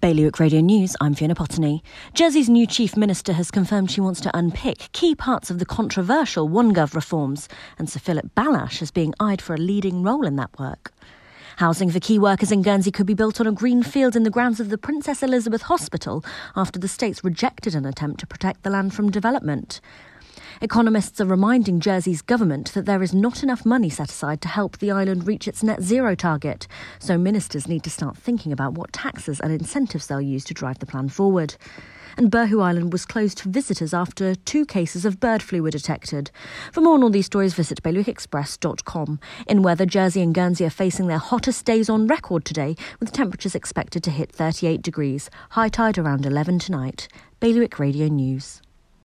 Bailiwick Radio News, I'm Fiona Potney. Jersey's new Chief Minister has confirmed she wants to unpick key parts of the controversial OneGov reforms, and Sir Philip Bailhache is being eyed for a leading role in that work. Housing for key workers in Guernsey could be built on a green field in the grounds of the Princess Elizabeth Hospital after the states rejected an attempt to protect the land from development. Economists are reminding Jersey's government that there is not enough money set aside to help the island reach its net zero target, so ministers need to start thinking about what taxes and incentives they'll use to drive the plan forward. And Burhou Island was closed to visitors after two cases of bird flu were detected. For more on all these stories, visit bailiwickexpress.com. In weather, Jersey and Guernsey are facing their hottest days on record today, with temperatures expected to hit 38 degrees. High tide around 11 tonight. Bailiwick Radio News.